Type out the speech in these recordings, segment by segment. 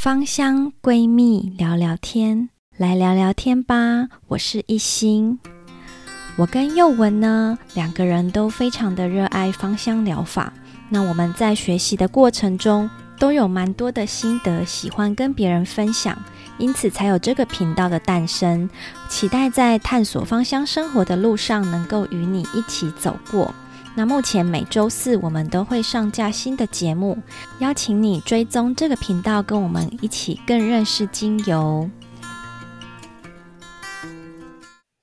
芳香闺蜜聊聊天，来聊聊天吧。我是一心，我跟佑文呢，两个人都非常的热爱芳香疗法。那我们在学习的过程中，都有蛮多的心得，喜欢跟别人分享，因此才有这个频道的诞生。期待在探索芳香生活的路上，能够与你一起走过。那目前每周四我们都会上架新的节目，邀请你追踪这个频道，跟我们一起更认识精油。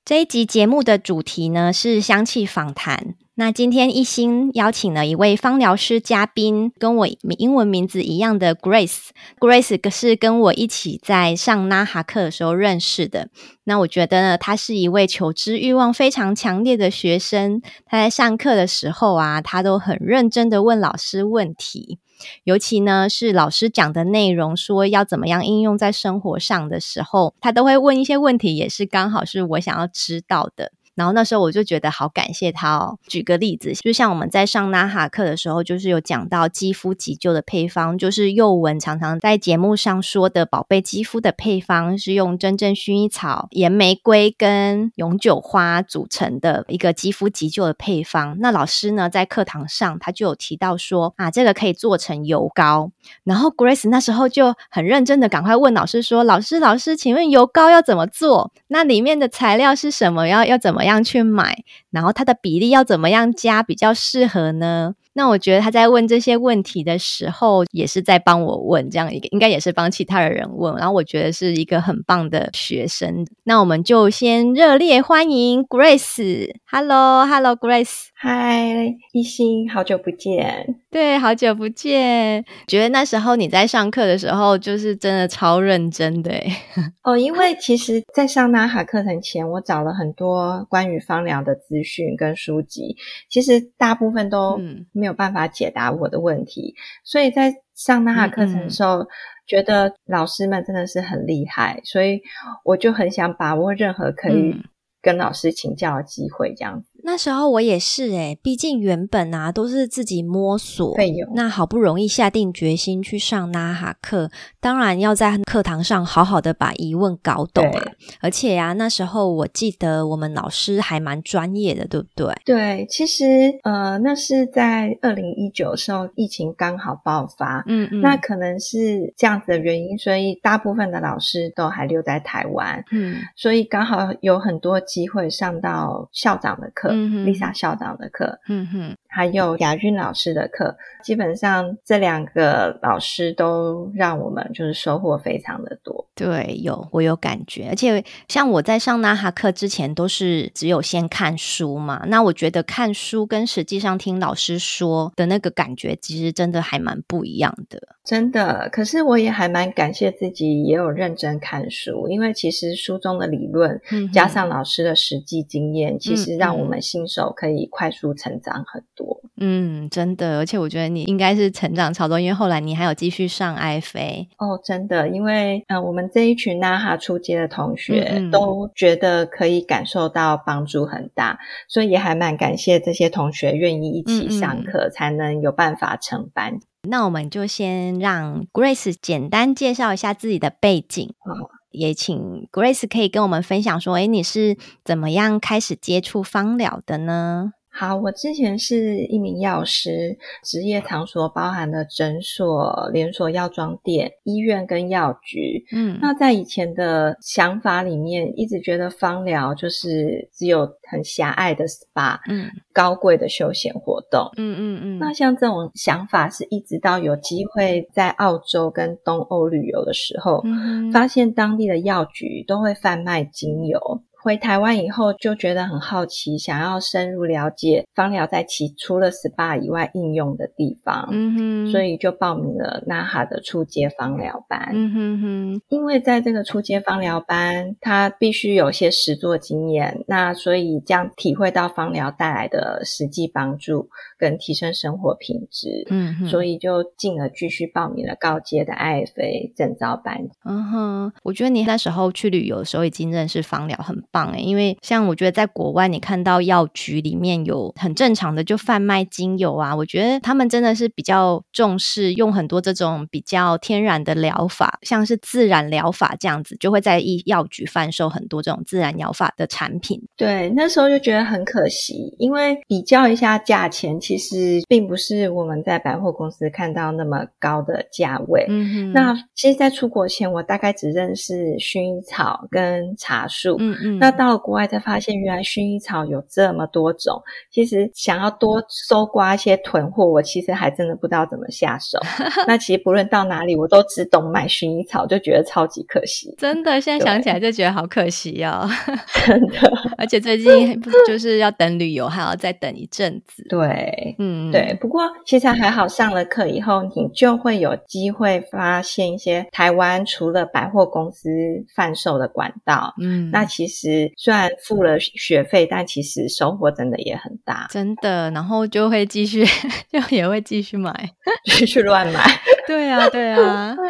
这一集节目的主题呢，是香气访谈。那今天一心邀请了一位芳疗师嘉宾，跟我英文名字一样的 Grace。Grace 是跟我一起在上 NAHA 课的时候认识的。那我觉得呢，他是一位求知欲望非常强烈的学生。他在上课的时候啊，他都很认真的问老师问题，尤其呢是老师讲的内容说要怎么样应用在生活上的时候，他都会问一些问题，也是刚好是我想要知道的。然后那时候我就觉得好感谢他哦。举个例子，就像我们在上 NAHA 课的时候，就是有讲到肌肤急救的配方，就是宥雯常常在节目上说的宝贝肌肤的配方，是用真正薰衣草、岩玫瑰跟永久花组成的一个肌肤急救的配方。那老师呢，在课堂上他就有提到说啊，这个可以做成油膏。然后 Grace 那时候就很认真的赶快问老师说：“老师，老师，请问油膏要怎么做？那里面的材料是什么？要要怎么？”怎么样去买？然后它的比例要怎么样加比较适合呢？那我觉得他在问这些问题的时候，也是在帮我问，这样一个应该也是帮其他的人问。然后我觉得是一个很棒的学生。那我们就先热烈欢迎 Grace。Hello，Hello，Grace。嗨，一心，好久不见。对，好久不见。觉得那时候你在上课的时候，就是真的超认真的。哦，因为其实，在上 NAHA 课程前，我找了很多关于芳疗的资讯跟书籍，其实大部分都没有办法解答我的问题。嗯、所以在上 NAHA 课程的时候，觉得老师们真的是很厉害，所以我就很想把握任何可以跟老师请教的机会，这样子。那时候我也是诶，毕竟原本啊都是自己摸索。那好不容易下定决心去上 NAHA 课，当然要在课堂上好好的把疑问搞懂啊。而且呀、啊，那时候我记得我们老师还蛮专业的，对不对？对，其实呃，那是在二零一九时候，疫情刚好爆发，嗯嗯，那可能是这样子的原因，所以大部分的老师都还留在台湾，嗯，所以刚好有很多机会上到校长的课。，Lisa 校长的课，嗯哼，还有雅韵老师的课，基本上这两个老师都让我们就是收获非常的多。对，有我有感觉，而且像我在上 NAHA 课之前都是只有先看书嘛，那我觉得看书跟实际上听老师说的那个感觉，其实真的还蛮不一样的。真的，可是我也还蛮感谢自己也有认真看书，因为其实书中的理论加上老师的实际经验，嗯、其实让我们。新手可以快速成长很多，嗯，真的，而且我觉得你应该是成长超多，因为后来你还有继续上 IFA 哦，真的，因为嗯、呃，我们这一群 NAHA 初阶的同学都觉得可以感受到帮助很大，嗯、所以也还蛮感谢这些同学愿意一起上课，嗯、才能有办法成班。那我们就先让 Grace 简单介绍一下自己的背景。哦也请 Grace 可以跟我们分享说，哎，你是怎么样开始接触芳疗的呢？好，我之前是一名药师，职业场所包含了诊所、连锁药妆店、医院跟药局。嗯，那在以前的想法里面，一直觉得芳疗就是只有很狭隘的 SPA，嗯，高贵的休闲活动。嗯嗯嗯。那像这种想法，是一直到有机会在澳洲跟东欧旅游的时候，嗯，发现当地的药局都会贩卖精油。回台湾以后就觉得很好奇，想要深入了解芳疗在其除了 SPA 以外应用的地方，嗯哼，所以就报名了 NAHA 的初阶芳疗班，嗯哼哼。因为在这个初阶芳疗班，它必须有些实作经验，那所以这样体会到芳疗带来的实际帮助跟提升生活品质，嗯哼，所以就进而继续报名了高阶的 IFA 证照班。嗯哼，我觉得你那时候去旅游的时候已经认识芳疗很。棒诶，因为像我觉得在国外，你看到药局里面有很正常的就贩卖精油啊，我觉得他们真的是比较重视用很多这种比较天然的疗法，像是自然疗法这样子，就会在医药局贩售很多这种自然疗法的产品。对，那时候就觉得很可惜，因为比较一下价钱，其实并不是我们在百货公司看到那么高的价位。嗯哼，那其实，在出国前，我大概只认识薰衣草跟茶树。嗯嗯，那到了国外才发现，原来薰衣草有这么多种。其实想要多搜刮一些囤货，我其实还真的不知道怎么下手。那其实不论到哪里，我都只懂买薰衣草，就觉得超级可惜。真的，现在想起来就觉得好可惜哦。真的，而且最近 就是要等旅游，还要再等一阵子。对，嗯，对。不过其实还好，上了课以后，你就会有机会发现一些台湾除了百货公司贩售的管道。嗯，那其实虽然付了学费，但其实收获真的也很大。真的，然后就会继续，就也会继续买，继续乱买。对啊，对啊。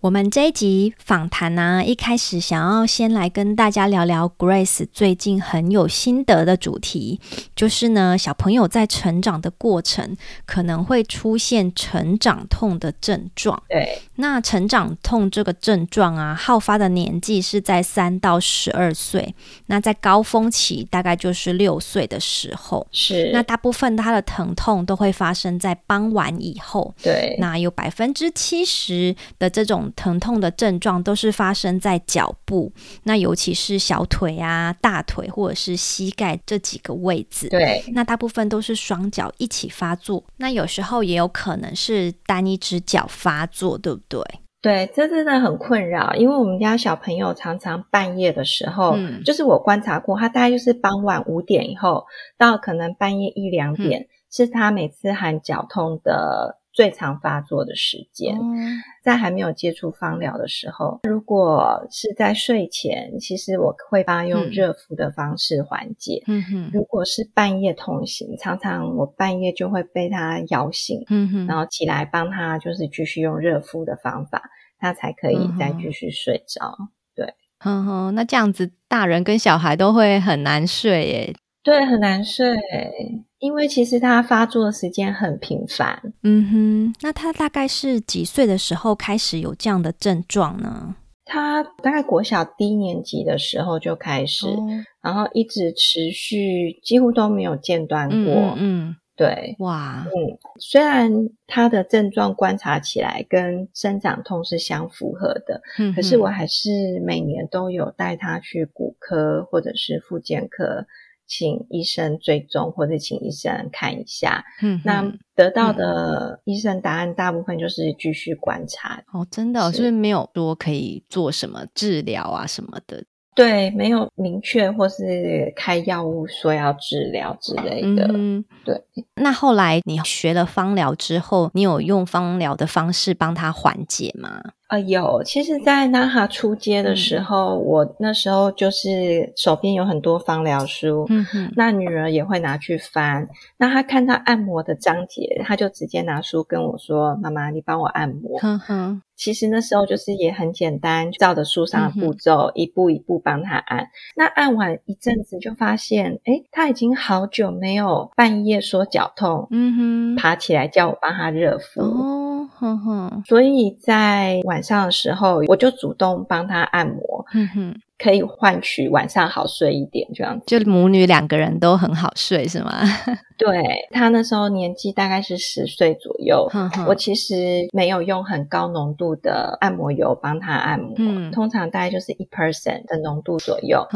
我们这一集访谈呢，一开始想要先来跟大家聊聊 Grace 最近很有心得的主题，就是呢，小朋友在成长的过程可能会出现成长痛的症状。对，那成长痛这个症状啊，好发的年纪是在三到十二岁，那在高峰期大概就是六岁的时候。是，那大部分他的疼痛都会发生在傍晚以后。对，那有百分之七十的这种。疼痛的症状都是发生在脚部，那尤其是小腿啊、大腿或者是膝盖这几个位置。对，那大部分都是双脚一起发作，那有时候也有可能是单一只脚发作，对不对？对，这真的很困扰，因为我们家小朋友常常半夜的时候，嗯，就是我观察过，他大概就是傍晚五点以后到可能半夜一两点，嗯，是他每次喊脚痛的。最常发作的时间，在还没有接触芳疗的时候，如果是在睡前，其实我会帮他用热敷的方式缓解。嗯哼，如果是半夜痛醒，常常我半夜就会被他摇醒，嗯哼，然后起来帮他就是继续用热敷的方法，他才可以再继续睡着。对，哼哼，那这样子大人跟小孩都会很难睡耶。对，很难睡。因为其实他发作的时间很频繁，嗯哼。那他大概是几岁的时候开始有这样的症状呢？他大概国小低年级的时候就开始，哦、然后一直持续，几乎都没有间断过。嗯，嗯对，哇，嗯。虽然他的症状观察起来跟生长痛是相符合的，嗯，可是我还是每年都有带他去骨科或者是复健科。请医生追踪，或者请医生看一下。嗯，那得到的医生答案大部分就是继续观察。哦，真的，是不是没有说可以做什么治疗啊什么的？对，没有明确或是开药物说要治疗之类的。嗯，对。那后来你学了芳疗之后，你有用芳疗的方式帮他缓解吗？啊、呃，有，其实，在 NAHA 初阶的时候，嗯、我那时候就是手边有很多芳疗书，嗯哼，那女儿也会拿去翻。那她看到按摩的章节，她就直接拿书跟我说：“妈妈，你帮我按摩。”哼哼。其实那时候就是也很简单，照着书上的步骤，嗯、一步一步帮她按。那按完一阵子，就发现，诶，他已经好久没有半夜说脚痛，嗯哼，爬起来叫我帮他热敷。哦哼哼，所以在晚上的时候，我就主动帮他按摩。哼哼。可以换取晚上好睡一点，这样子。就母女两个人都很好睡，是吗？对，他那时候年纪大概是十岁左右。我其实没有用很高浓度的按摩油帮他按摩，嗯、通常大概就是一 percent 的浓度左右。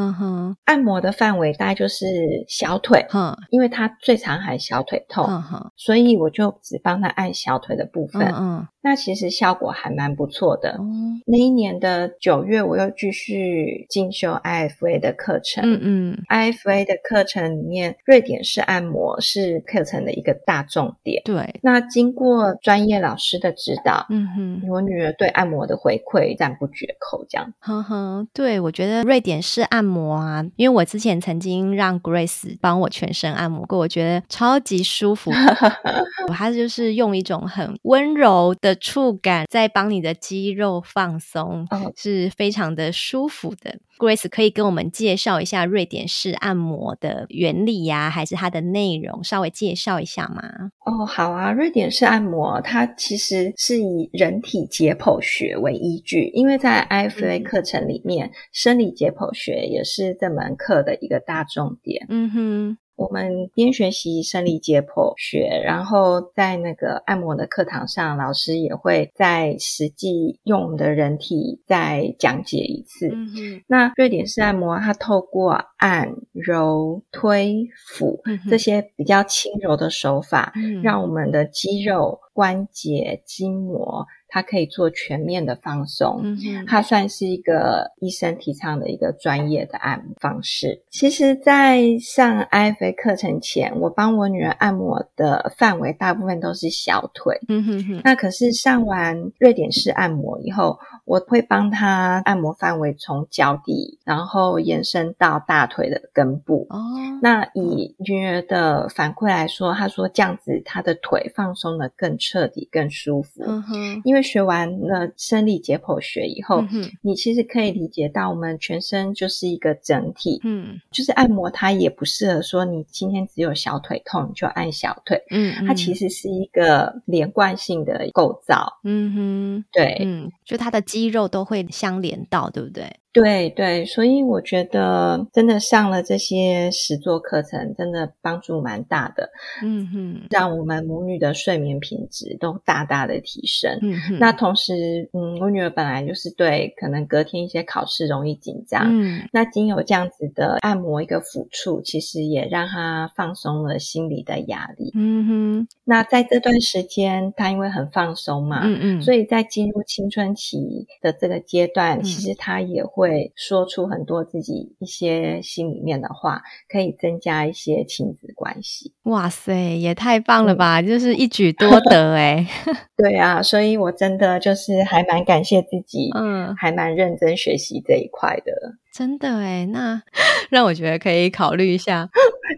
按摩的范围大概就是小腿，因为他最常喊小腿痛，所以我就只帮他按小腿的部分。嗯嗯，那其实效果还蛮不错的。嗯、那一年的九月，我又继续。进修 IFA 的课程，嗯嗯，IFA 的课程里面，瑞典式按摩是课程的一个大重点。对，那经过专业老师的指导，嗯哼，我女儿对按摩的回馈赞不绝口，这样。呵呵，对，我觉得瑞典式按摩啊，因为我之前曾经让 Grace 帮我全身按摩过，我觉得超级舒服。我还是就是用一种很温柔的的触感在帮你的肌肉放松，嗯、是非常的舒服的。Grace 可以跟我们介绍一下瑞典式按摩的原理呀、啊，还是它的内容？稍微介绍一下吗？哦，好啊，瑞典式按摩它其实是以人体解剖学为依据，因为在 IFA 课程里面，嗯、生理解剖学也是这门课的一个大重点。嗯哼。我们边学习生理解剖学，然后在那个按摩的课堂上，老师也会在实际用我们的人体再讲解一次。嗯。那瑞典式按摩，它透过按、揉、推、抚这些比较轻柔的手法，嗯，让我们的肌肉、关节、筋膜。它可以做全面的放松，嗯哼，它算是一个医生提倡的一个专业的按摩方式。其实，在上 IFA 课程前，我帮我女儿按摩的范围大部分都是小腿，嗯哼哼。那可是上完瑞典式按摩以后，我会帮她按摩范围从脚底，然后延伸到大腿的根部。哦，那以女儿的反馈来说，她说这样子她的腿放松的更彻底、更舒服。嗯哼，因为。学完了生理解剖学以后，嗯，你其实可以理解到，我们全身就是一个整体。嗯，就是按摩它也不适合说你今天只有小腿痛你就按小腿。嗯，嗯，它其实是一个连贯性的构造。嗯哼，对，嗯，就它的肌肉都会相连到，对不对？对对，所以我觉得真的上了这些实作课程，真的帮助蛮大的。嗯哼，让我们母女的睡眠品质都大大的提升。嗯哼，那同时，嗯，我女儿本来就是对可能隔天一些考试容易紧张。嗯，那经有这样子的按摩一个抚触，其实也让她放松了心理的压力。嗯哼，那在这段时间，她因为很放松嘛，嗯嗯，所以在进入青春期的这个阶段，嗯，其实她也会。会说出很多自己一些心里面的话，可以增加一些亲子关系。哇塞，也太棒了吧！嗯、就是一举多得哎。对啊，所以我真的就是还蛮感谢自己，嗯，还蛮认真学习这一块的。真的哎，那 让我觉得可以考虑一下。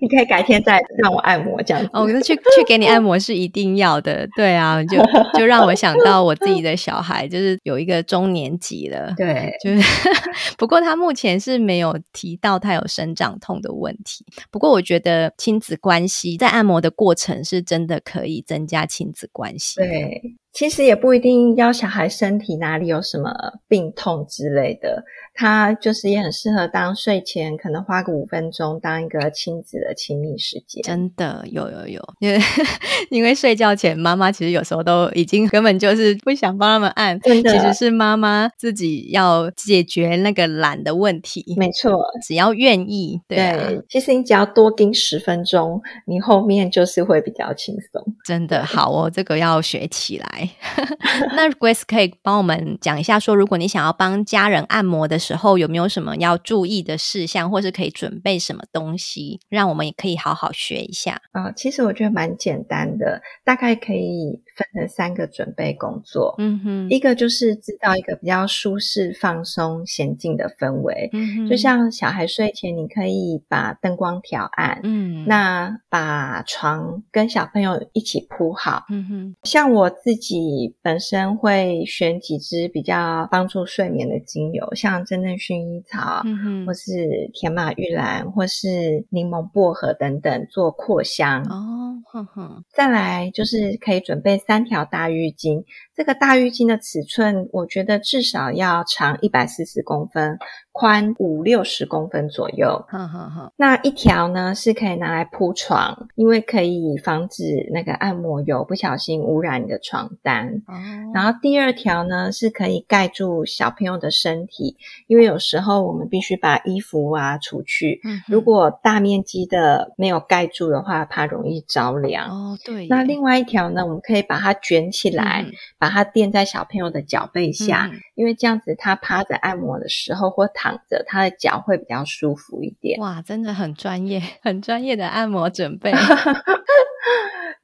你可以改天再让我按摩这样子。哦，我觉得去去给你按摩是一定要的。对啊，就就让我想到我自己的小孩，就是有一个中年级了。对，就是 不过他目前是没有提到他有生长痛的问题。不过我觉得亲子关系在按摩的过程是真的可以增加亲子关系。对。其实也不一定要小孩身体哪里有什么病痛之类的，他就是也很适合当睡前可能花个五分钟当一个亲子的亲密时间。真的有有有，因为 因为睡觉前妈妈其实有时候都已经根本就是不想帮他们按，真的其实是妈妈自己要解决那个懒的问题。没错，只要愿意，对啊，对，其实你只要多盯十分钟，你后面就是会比较轻松。真的好哦，这个要学起来。那 Grace 可以帮我们讲一下，说如果你想要帮家人按摩的时候，有没有什么要注意的事项，或是可以准备什么东西，让我们也可以好好学一下啊？其实我觉得蛮简单的，大概可以分成三个准备工作。嗯哼，一个就是制造一个比较舒适、放松、娴静的氛围。嗯哼，就像小孩睡前，你可以把灯光调暗。嗯，那把床跟小朋友一起铺好。嗯哼，像我自己。本身会选几支比较帮助睡眠的精油，像真正薰衣草，嗯哼，或是甜马玉兰，或是柠檬薄荷等等做扩香哦，哼哼。再来就是可以准备三条大浴巾，这个大浴巾的尺寸，我觉得至少要长一百四十公分。宽五六十公分左右，好好好。那一条呢是可以拿来铺床，因为可以防止那个按摩油不小心污染你的床单。哦。然后第二条呢是可以盖住小朋友的身体，因为有时候我们必须把衣服啊除去。嗯。如果大面积的没有盖住的话，怕容易着凉。哦，对。那另外一条呢，我们可以把它卷起来，嗯、把它垫在小朋友的脚背下，嗯、因为这样子他趴着按摩的时候或躺着，他的脚会比较舒服一点。哇，真的很专业，很专业的按摩准备。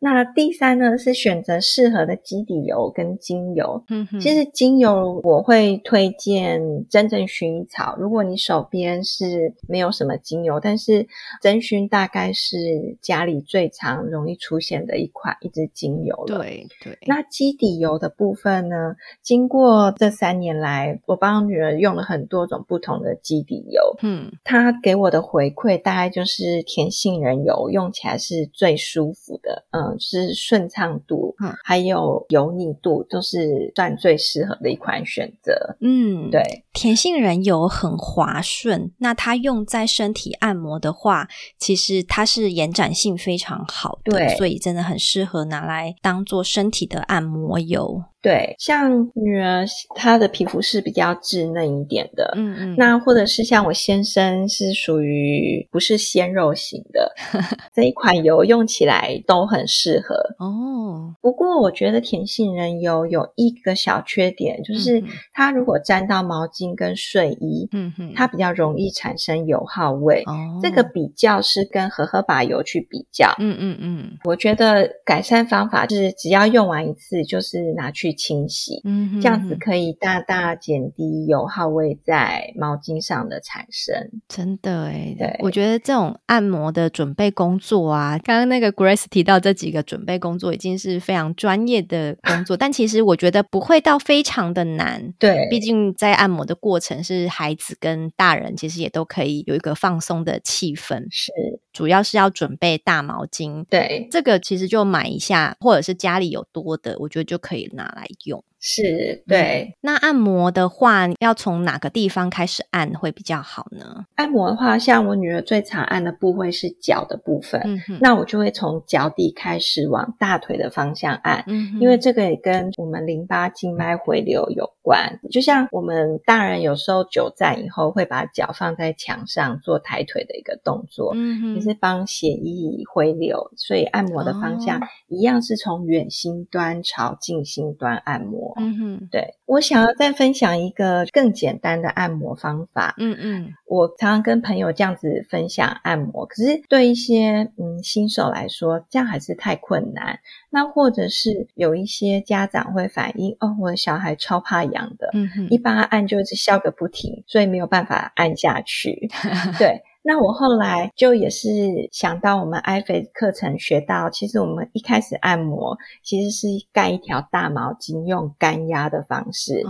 那第三呢是选择适合的基底油跟精油。嗯哼，其实精油我会推荐真正薰衣草。如果你手边是没有什么精油，但是真薰大概是家里最常容易出现的一款一支精油了。对对。那基底油的部分呢？经过这三年来，我帮女儿用了很多种不同的基底油。嗯，她给我的回馈大概就是甜杏仁油用起来是最舒服的。嗯，就是顺畅度，嗯，还有油腻度都是算最适合的一款选择。嗯，对，甜杏仁油很滑顺，那它用在身体按摩的话，其实它是延展性非常好的，对，所以真的很适合拿来当做身体的按摩油。对，像女儿她的皮肤是比较稚嫩一点的，嗯嗯，那或者是像我先生是属于不是鲜肉型的，这一款油用起来都很适合哦。不过我觉得甜杏仁油有一个小缺点，就是它如果沾到毛巾跟睡衣，嗯哼，它比较容易产生油耗味。哦，这个比较是跟荷荷巴油去比较，嗯嗯嗯，我觉得改善方法是只要用完一次就是拿去清洗，嗯哼，这样子可以大大减低油耗味在毛巾上的产生。真的诶，对，我觉得这种按摩的准备工作啊，刚刚那个 Grace 提到这几个准备工作已经是非常专业的工作，但其实我觉得不会到非常的难。对，毕竟在按摩的过程是孩子跟大人其实也都可以有一个放松的气氛。是，主要是要准备大毛巾。对，这个其实就买一下，或者是家里有多的，我觉得就可以拿来来用。是，对。嗯，那按摩的话，要从哪个地方开始按会比较好呢？按摩的话，像我女儿最常按的部位是脚的部分，嗯，那我就会从脚底开始往大腿的方向按，嗯，因为这个也跟我们淋巴静脉回流有关。就像我们大人有时候久站以后会把脚放在墙上做抬腿的一个动作，也是帮血液回流，所以按摩的方向一样是从远心端朝近心端按摩。嗯哼，对，我想要再分享一个更简单的按摩方法。嗯嗯，我常常跟朋友这样子分享按摩，可是对一些嗯新手来说，这样还是太困难。那或者是有一些家长会反映，哦，我的小孩超怕痒的，嗯哼，一帮他按就是笑个不停，所以没有办法按下去。对。那我后来就也是想到我们 IFAS 课程学到，其实我们一开始按摩其实是盖一条大毛巾，用干压的方式，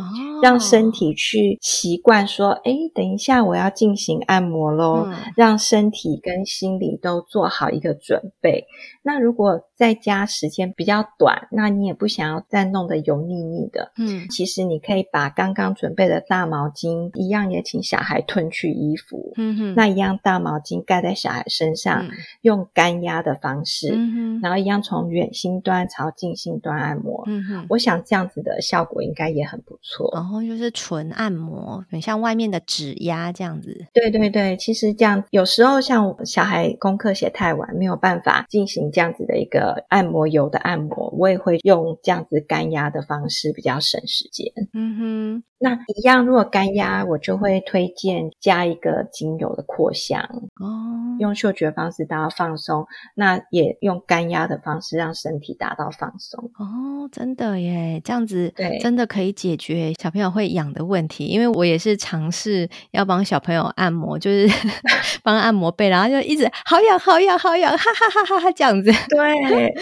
让身体去习惯说，哎，等一下我要进行按摩喽，让身体跟心理都做好一个准备。那如果在家时间比较短，那你也不想要再弄得油腻腻的，嗯，其实你可以把刚刚准备的大毛巾一样，也请小孩褪去衣服，嗯哼，那一样。大毛巾盖在小孩身上，嗯、用干压的方式，嗯、哼然后一样从远心端朝近心端按摩。嗯、哼我想这样子的效果应该也很不错。然后就是纯按摩，很像外面的指压这样子。对对对，其实这样有时候像小孩功课写太晚，没有办法进行这样子的一个按摩油的按摩，我也会用这样子干压的方式，比较省时间。嗯哼。那一样，如果干压，我就会推荐加一个精油的扩香哦，用嗅觉方式达到放松，那也用干压的方式让身体达到放松哦，真的耶，这样子对，真的可以解决小朋友会痒的问题。因为我也是尝试要帮小朋友按摩，就是 帮按摩背，然后就一直好痒好痒好痒，哈哈哈哈哈这样子。对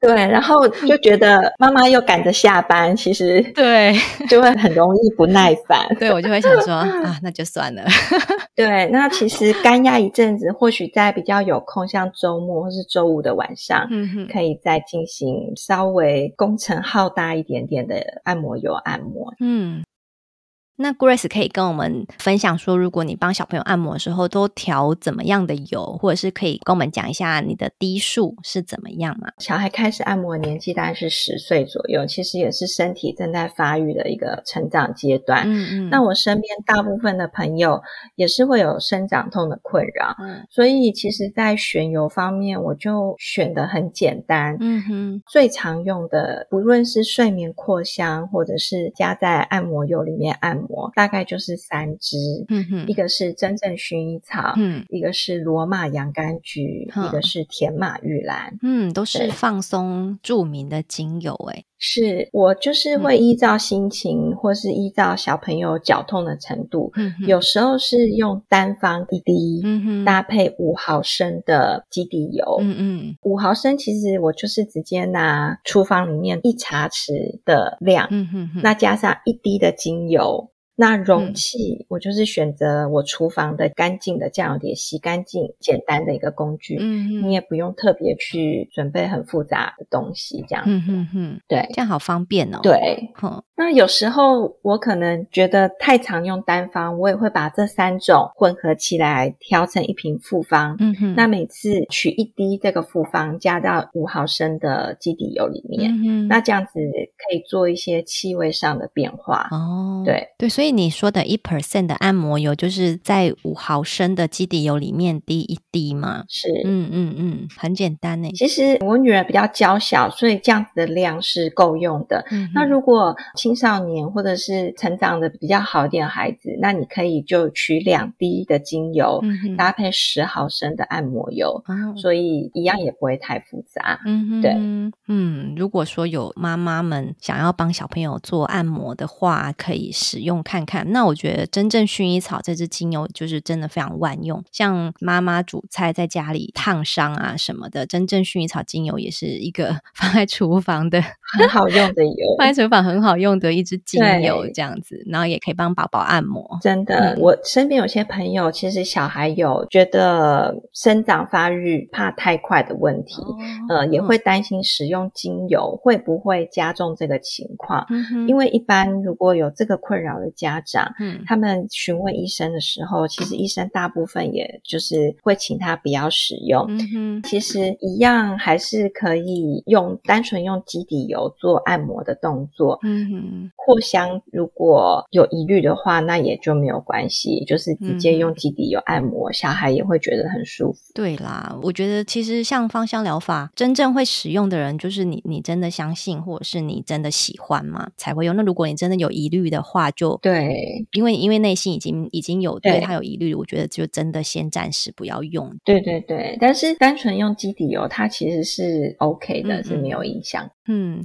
对，然后就觉得妈妈又赶着下班，其实对就会很容易。不耐烦，对，我就会想说啊，那就算了。对，那其实干压一阵子，或许在比较有空，像周末或是周五的晚上，嗯，可以再进行稍微工程浩大一点点的按摩油按摩。嗯。那 Grace 可以跟我们分享说，如果你帮小朋友按摩的时候，都调怎么样的油，或者是可以跟我们讲一下你的滴数是怎么样吗？小孩开始按摩的年纪大概是十岁左右，其实也是身体正在发育的一个成长阶段。嗯嗯。那我身边大部分的朋友也是会有生长痛的困扰，嗯，所以其实，在选油方面，我就选的很简单。嗯哼。最常用的，不论是睡眠扩香，或者是加在按摩油里面按摩。摩，大概就是三支，嗯哼，一个是真正薰衣草，嗯，一个是罗马洋甘菊，嗯、一个是甜马玉兰，嗯，都是放松著名的精油，哎是我就是会依照心情，嗯、或是依照小朋友绞痛的程度，嗯哼，有时候是用单方一滴，嗯哼，搭配五毫升的基底油，嗯嗯，五毫升其实我就是直接拿厨房里面一茶匙的量，嗯哼哼，那加上一滴的精油。那容器，我就是选择我厨房的干净的酱油碟，洗干净、简单的一个工具。嗯，你也不用特别去准备很复杂的东西，这样。嗯哼哼，对，这样好方便哦。对，哼。那有时候我可能觉得太常用单方，我也会把这三种混合起来调成一瓶复方。嗯哼。那每次取一滴这个复方，加到五毫升的基底油里面。嗯哼。那这样子可以做一些气味上的变化。哦，对对，所以。你说的一 percent 的按摩油，就是在五毫升的基底油里面滴一滴吗？是，嗯嗯嗯，很简单呢。其实我女儿比较娇小，所以这样子的量是够用的。嗯、那如果青少年或者是成长的比较好一点的孩子，那你可以就取两滴的精油，嗯、搭配十毫升的按摩油，所以一样也不会太复杂。对，嗯，如果说有妈妈们想要帮小朋友做按摩的话，可以使用。看看，那我觉得真正薰衣草这支精油就是真的非常万用，像妈妈煮菜在家里烫伤啊什么的，真正薰衣草精油也是一个 放在厨房的 很好用的油，放在厨房很好用的一支精油这样子，然后也可以帮宝宝按摩。真的，嗯、我身边有些朋友其实小孩有觉得生长发育怕太快的问题，哦、呃，也会担心使用精油会不会加重这个情况，嗯、因为一般如果有这个困扰的。家长，嗯，他们询问医生的时候，其实医生大部分也就是会请他不要使用。嗯哼，其实一样还是可以用单纯用基底油做按摩的动作。嗯哼，扩香如果有疑虑的话，那也就没有关系，就是直接用基底油按摩，嗯、小孩也会觉得很舒服。对啦，我觉得其实像芳香疗法，真正会使用的人，就是你，你真的相信，或者是你真的喜欢嘛，才会用。那如果你真的有疑虑的话，就对，因为因为内心已经已经有对他有疑虑，我觉得就真的先暂时不要用。对对对，但是单纯用基底油，它其实是 OK 的，嗯嗯是没有影响。嗯。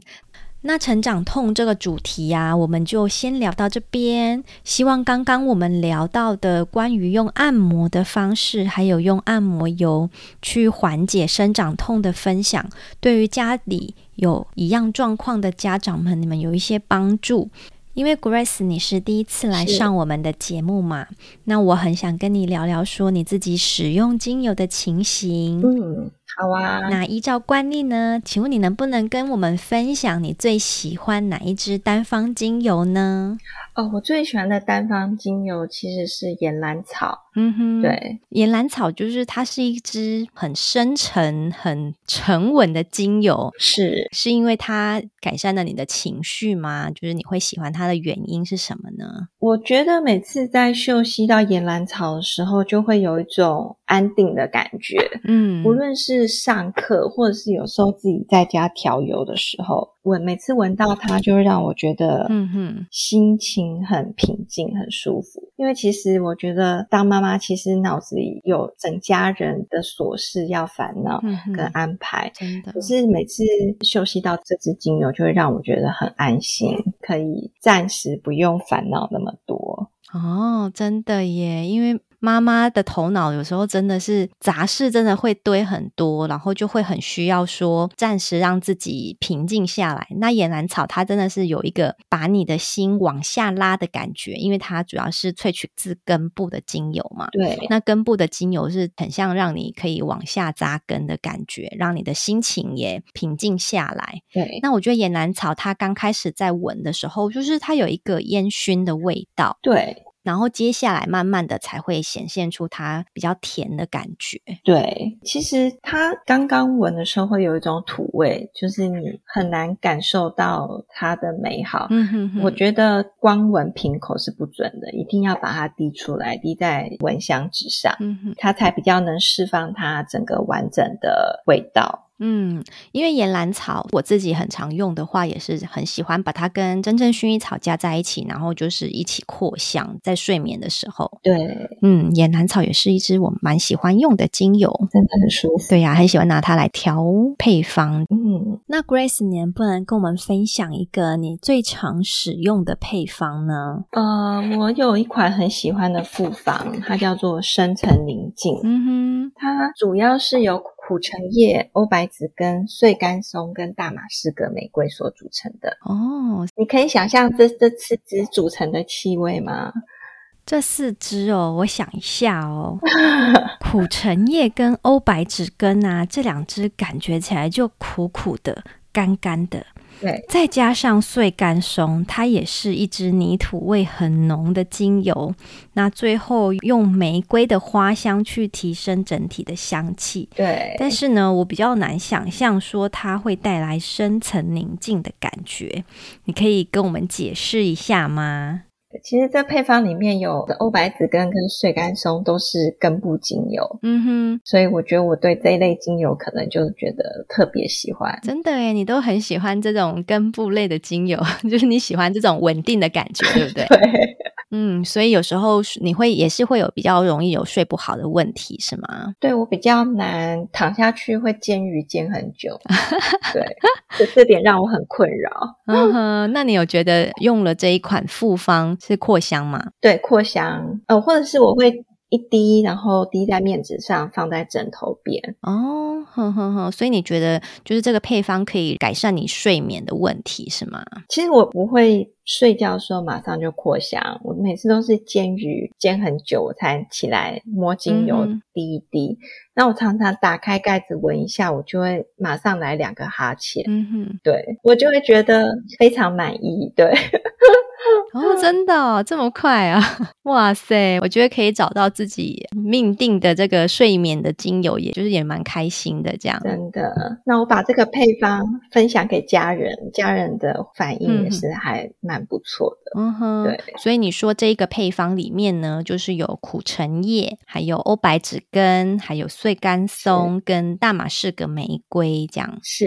那成长痛这个主题呀、啊，我们就先聊到这边。希望刚刚我们聊到的关于用按摩的方式，还有用按摩油去缓解生长痛的分享，对于家里有一样状况的家长们，你们有一些帮助。因为 Grace 你是第一次来上我们的节目嘛，那我很想跟你聊聊说你自己使用精油的情形。嗯。好啊，那依照惯例呢，请问你能不能跟我们分享你最喜欢哪一支单方精油呢？哦，我最喜欢的单方精油其实是岩兰草。嗯哼，对，岩兰草就是它是一支很深沉、很沉稳的精油。是，是因为它改善了你的情绪吗？就是你会喜欢它的原因是什么呢？我觉得每次在嗅吸到岩兰草的时候，就会有一种安定的感觉。嗯，无论是上课，或者是有时候自己在家调油的时候，我每次闻到它，就会让我觉得，嗯哼，心情很平静、很舒服。因为其实我觉得，当妈妈其实脑子里有整家人的琐事要烦恼跟安排，真的。可是每次休息到这支精油，就会让我觉得很安心，可以暂时不用烦恼那么多。哦，真的耶，因为。妈妈的头脑有时候真的是杂事，真的会堆很多，然后就会很需要说暂时让自己平静下来。那野兰草它真的是有一个把你的心往下拉的感觉，因为它主要是萃取自根部的精油嘛。对，那根部的精油是很像让你可以往下扎根的感觉，让你的心情也平静下来。对，那我觉得野兰草它刚开始在闻的时候，就是它有一个烟熏的味道。对。然后接下来慢慢的才会显现出它比较甜的感觉。对，其实它刚刚闻的时候会有一种土味，就是你很难感受到它的美好。嗯哼哼。我觉得光闻瓶口是不准的，一定要把它滴出来，滴在蚊香纸上，嗯哼，它才比较能释放它整个完整的味道。嗯，因为岩兰草我自己很常用的话，也是很喜欢把它跟真正薰衣草加在一起，然后就是一起扩香，在睡眠的时候。对，嗯，岩兰草也是一支我蛮喜欢用的精油，真的很舒服。对呀、啊，很喜欢拿它来调配方。嗯，那 Grace，你能不能跟我们分享一个你最常使用的配方呢？呃，我有一款很喜欢的复方，它叫做深层宁静。嗯哼，它主要是由苦橙叶、欧白芷根、碎甘松跟大马士革玫瑰所组成的。哦，你可以想象这这四支组成的气味吗？这四支哦，我想一下哦，苦橙叶跟欧白芷根啊，这两支感觉起来就苦苦的、干干的。对，再加上碎干松，它也是一支泥土味很浓的精油。那最后用玫瑰的花香去提升整体的香气。对，但是呢，我比较难想象说它会带来深层宁静的感觉。你可以跟我们解释一下吗？其实这配方里面有的欧白子根跟碎干松都是根部精油，嗯哼，所以我觉得我对这一类精油可能就觉得特别喜欢。真的耶，你都很喜欢这种根部类的精油，就是你喜欢这种稳定的感觉，对不对？对。嗯，所以有时候你会也是会有比较容易有睡不好的问题，是吗？对，我比较难躺下去会煎鱼煎很久，对，就这点让我很困扰。嗯哼，那你有觉得用了这一款复方是扩香吗？对，扩香，呃，或者是我会。一滴，然后滴在面纸上，放在枕头边。哦，哼哼哼，所以你觉得就是这个配方可以改善你睡眠的问题是吗？其实我不会睡觉的时候马上就扩香，我每次都是煎鱼煎很久，我才起来摸精油滴一滴。嗯、那我常常打开盖子闻一下，我就会马上来两个哈欠。嗯哼，对，我就会觉得非常满意。对。哦，真的哦，这么快啊！哇塞，我觉得可以找到自己命定的这个睡眠的精油，也就是也蛮开心的这样。真的，那我把这个配方分享给家人，家人的反应也是还蛮不错的。嗯哼，对。所以你说这个配方里面呢，就是有苦橙叶，还有欧白芷根，还有碎干松跟大马士革玫瑰这样。是，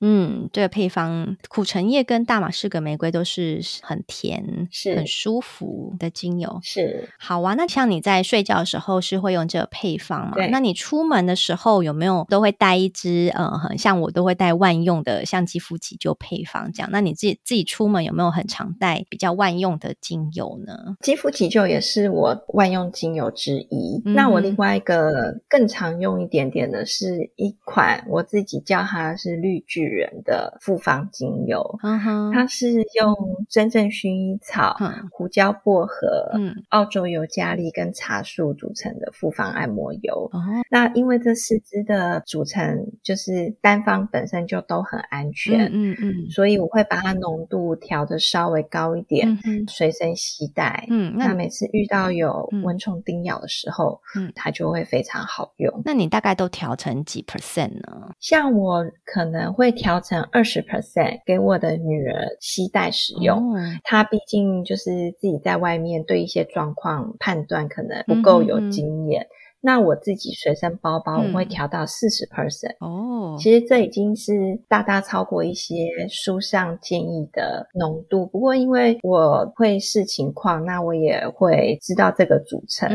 嗯，这个配方苦橙叶跟大马士革玫瑰都是很甜。是很舒服的精油，是好啊。那像你在睡觉的时候是会用这个配方吗？对。那你出门的时候有没有都会带一支？呃，很像我都会带万用的，像肌肤急救配方这样。那你自己自己出门有没有很常带比较万用的精油呢？肌肤急救也是我万用精油之一。嗯、那我另外一个更常用一点点的是一款我自己叫它是绿巨人的复方精油。嗯哼，它是用真正薰衣草、嗯、胡椒、薄荷、嗯、澳洲尤加利跟茶树组成的复方按摩油。哦，那因为这四支的组成就是单方本身就都很安全，嗯嗯，嗯，所以我会把它浓度调的稍微高一点，嗯，随身携带。嗯，那每次遇到有蚊虫叮咬的时候，嗯，它就会非常好用。那你大概都调成几 percent 呢？像我可能会调成二十 percent 给我的女儿携带使用，哦、她。毕竟就是自己在外面对一些状况判断可能不够有经验。嗯嗯那我自己随身包包我会调到四十 percent 哦，其实这已经是大大超过一些书上建议的浓度。不过因为我会视情况，那我也会知道这个组成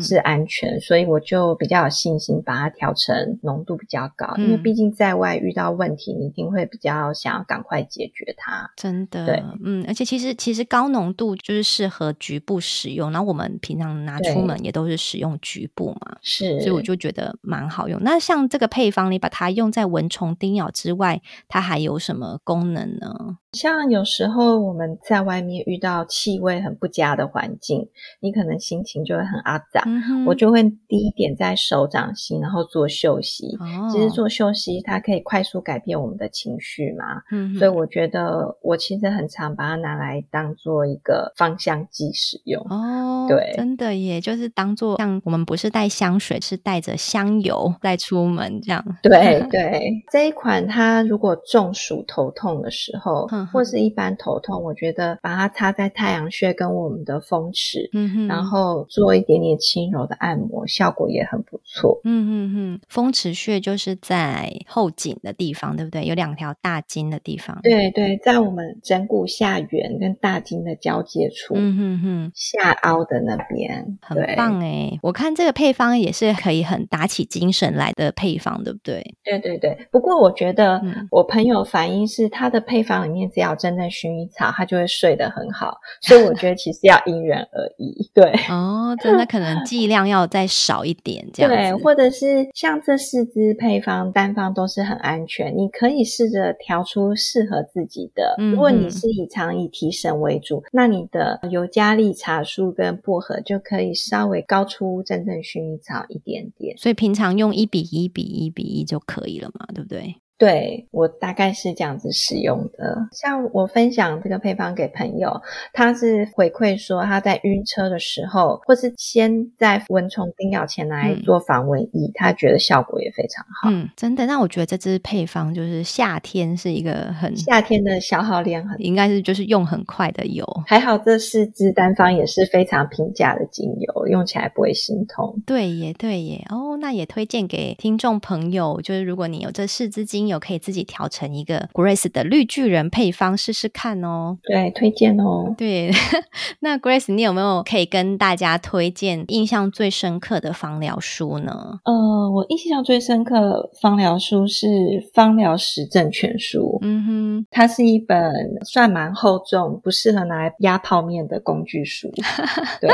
是安全，嗯嗯嗯，所以我就比较有信心把它调成浓度比较高。嗯、因为毕竟在外遇到问题，你一定会比较想要赶快解决它。真的，对，嗯，而且其实其实高浓度就是适合局部使用，然后我们平常拿出门也都是使用局部嘛。是，所以我就觉得蛮好用。那像这个配方，你把它用在蚊虫叮咬之外，它还有什么功能呢？像有时候我们在外面遇到气味很不佳的环境，你可能心情就会很阿杂，嗯。我就会滴一点在手掌心，然后做嗅息。哦、其实做嗅息，它可以快速改变我们的情绪嘛。嗯，所以我觉得我其实很常把它拿来当做一个芳香剂使用。哦，对，真的耶，就是当做像我们不是带香水，是带着香油再出门这样。对 对，这一款它如果中暑头痛的时候。嗯、或是一般头痛，我觉得把它擦在太阳穴跟我们的风池，嗯哼，然后做一点点轻柔的按摩，效果也很不错。嗯哼哼，风池穴就是在后颈的地方，对不对？有两条大筋的地方。对对，在我们枕骨下缘跟大筋的交界处。嗯哼哼，下凹的那边，很棒哎！我看这个配方也是可以很打起精神来的配方，对不对？对对对。不过我觉得我朋友反映是他的配方里面只要真正薰衣草，它就会睡得很好。所以我觉得其实要因人而异。对哦，真的可能 剂量要再少一点这样子。对，或者是像这四支配方单方都是很安全，你可以试着调出适合自己的。如果你是以常以提神为主，那你的尤加利、茶树跟薄荷就可以稍微高出真正薰衣草一点点。所以平常用一比一比一比一就可以了嘛，对不对？对，我大概是这样子使用的。像我分享这个配方给朋友，他是回馈说他在晕车的时候，或是先在蚊虫叮咬前来做防蚊液，嗯，他觉得效果也非常好。嗯，真的。那我觉得这支配方就是夏天是一个很夏天的消耗量很，应该是就是用很快的油。还好这四支单方也是非常平价的精油，用起来不会心痛。对耶，对耶。哦，那也推荐给听众朋友，就是如果你有这四支精油。有可以自己调成一个 Grace 的绿巨人配方试试看哦。对，推荐哦。对，那 Grace，你有没有可以跟大家推荐印象最深刻的芳疗书呢？呃，我印象最深刻芳疗书是《芳疗实证全书》。嗯哼，它是一本算蛮厚重，不适合拿来压泡面的工具书。对，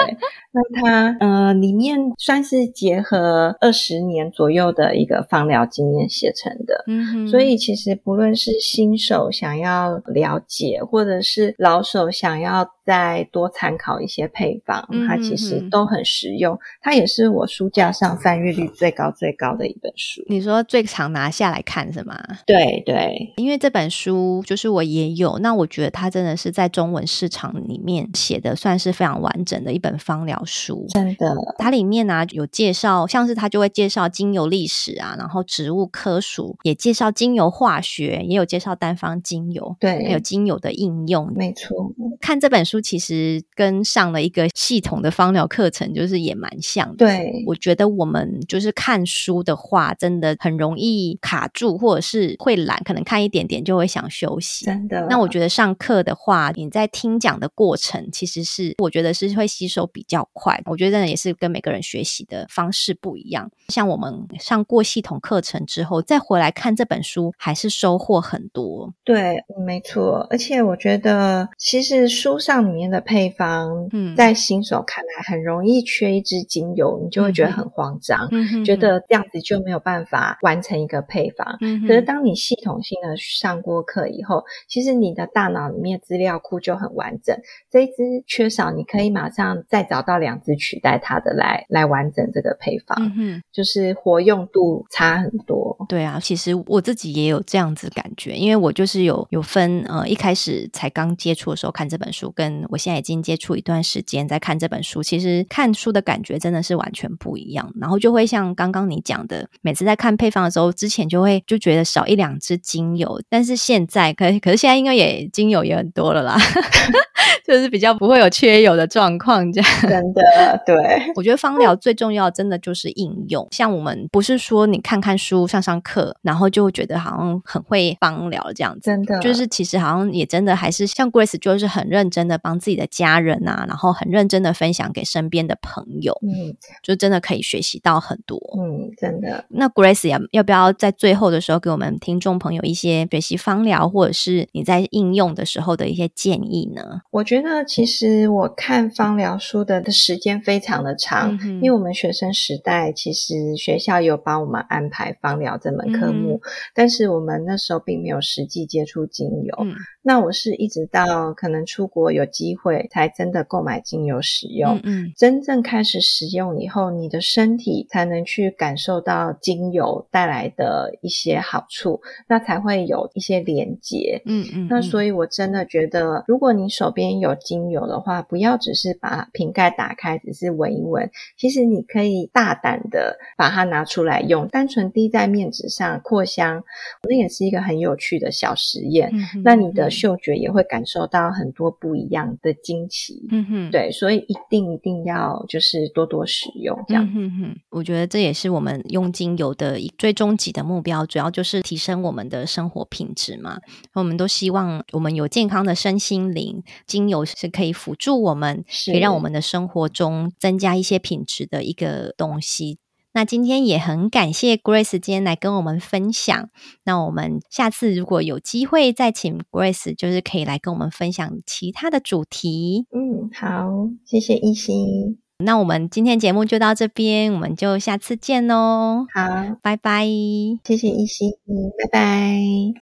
那它呃里面算是结合二十年左右的一个芳疗经验写成的。嗯哼。所以其实不论是新手想要了解，或者是老手想要再多参考一些配方，嗯、它其实都很实用。它也是我书架上翻阅率最高最高的一本书。你说最常拿下来看是吗？对对，因为这本书就是我也有，那我觉得它真的是在中文市场里面写的算是非常完整的一本芳疗书。真的，它里面呢、啊、有介绍，像是它就会介绍精油历史啊，然后植物科属也介绍。精油化学也有介绍单方精油，对，还有精油的应用，没错。看这本书其实跟上了一个系统的芳疗课程，就是也蛮像的。对，我觉得我们就是看书的话，真的很容易卡住，或者是会懒，可能看一点点就会想休息。真的。那我觉得上课的话，你在听讲的过程，其实是我觉得是会吸收比较快。我觉得也是跟每个人学习的方式不一样。像我们上过系统课程之后，再回来看这本书，还是收获很多。对，没错。而且我觉得，其实书上里面的配方，嗯，在新手看来很容易缺一支精油，你就会觉得很慌张，嗯，觉得这样子就没有办法完成一个配方。嗯，可是当你系统性的上过课以后，其实你的大脑里面资料库就很完整。这一支缺少，你可以马上再找到两支取代它的来来完整这个配方。嗯，就是活用度差很多。对啊，其实我自己也有这样子感觉，因为我就是有有分呃，一开始才刚接触的时候看这本书，跟我现在已经接触一段时间在看这本书，其实看书的感觉真的是完全不一样。然后就会像刚刚你讲的，每次在看配方的时候，之前就会就觉得少一两支精油，但是现在可可是现在应该也精油也很多了啦。就是比较不会有缺油的状况，这样真的对。我觉得芳疗最重要，真的就是应用。像我们不是说你看看书、上上课，然后就会觉得好像很会芳疗这样子，真的就是其实好像也真的还是像 Grace，就是很认真的帮自己的家人啊，然后很认真的分享给身边的朋友，嗯，就真的可以学习到很多，嗯，真的。那 Grace 要要不要在最后的时候给我们听众朋友一些学习芳疗或者是你在应用的时候的一些建议呢？我觉得其实我看芳疗书的的时间非常的长，嗯，因为我们学生时代其实学校有帮我们安排芳疗这门科目，嗯，但是我们那时候并没有实际接触精油。嗯，那我是一直到可能出国有机会才真的购买精油使用。嗯，嗯，真正开始使用以后，你的身体才能去感受到精油带来的一些好处，那才会有一些连接。嗯，嗯嗯。那所以我真的觉得，如果你手边有精油的话，不要只是把瓶盖打开，只是闻一闻。其实你可以大胆的把它拿出来用，单纯滴在面纸上扩香，那也是一个很有趣的小实验。那你的嗅觉也会感受到很多不一样的惊奇。嗯哼，对，所以一定一定要就是多多使用这样。嗯哼哼，我觉得这也是我们用精油的最终极的目标，主要就是提升我们的生活品质嘛。我们都希望我们有健康的身心灵，精油是可以辅助我们，可以让我们的生活中增加一些品质的一个东西。那今天也很感谢 Grace 今天来跟我们分享。那我们下次如果有机会再请 Grace，就是可以来跟我们分享其他的主题。嗯，好，谢谢一心。那我们今天节目就到这边，我们就下次见喽。好，拜拜。谢谢一心，拜拜。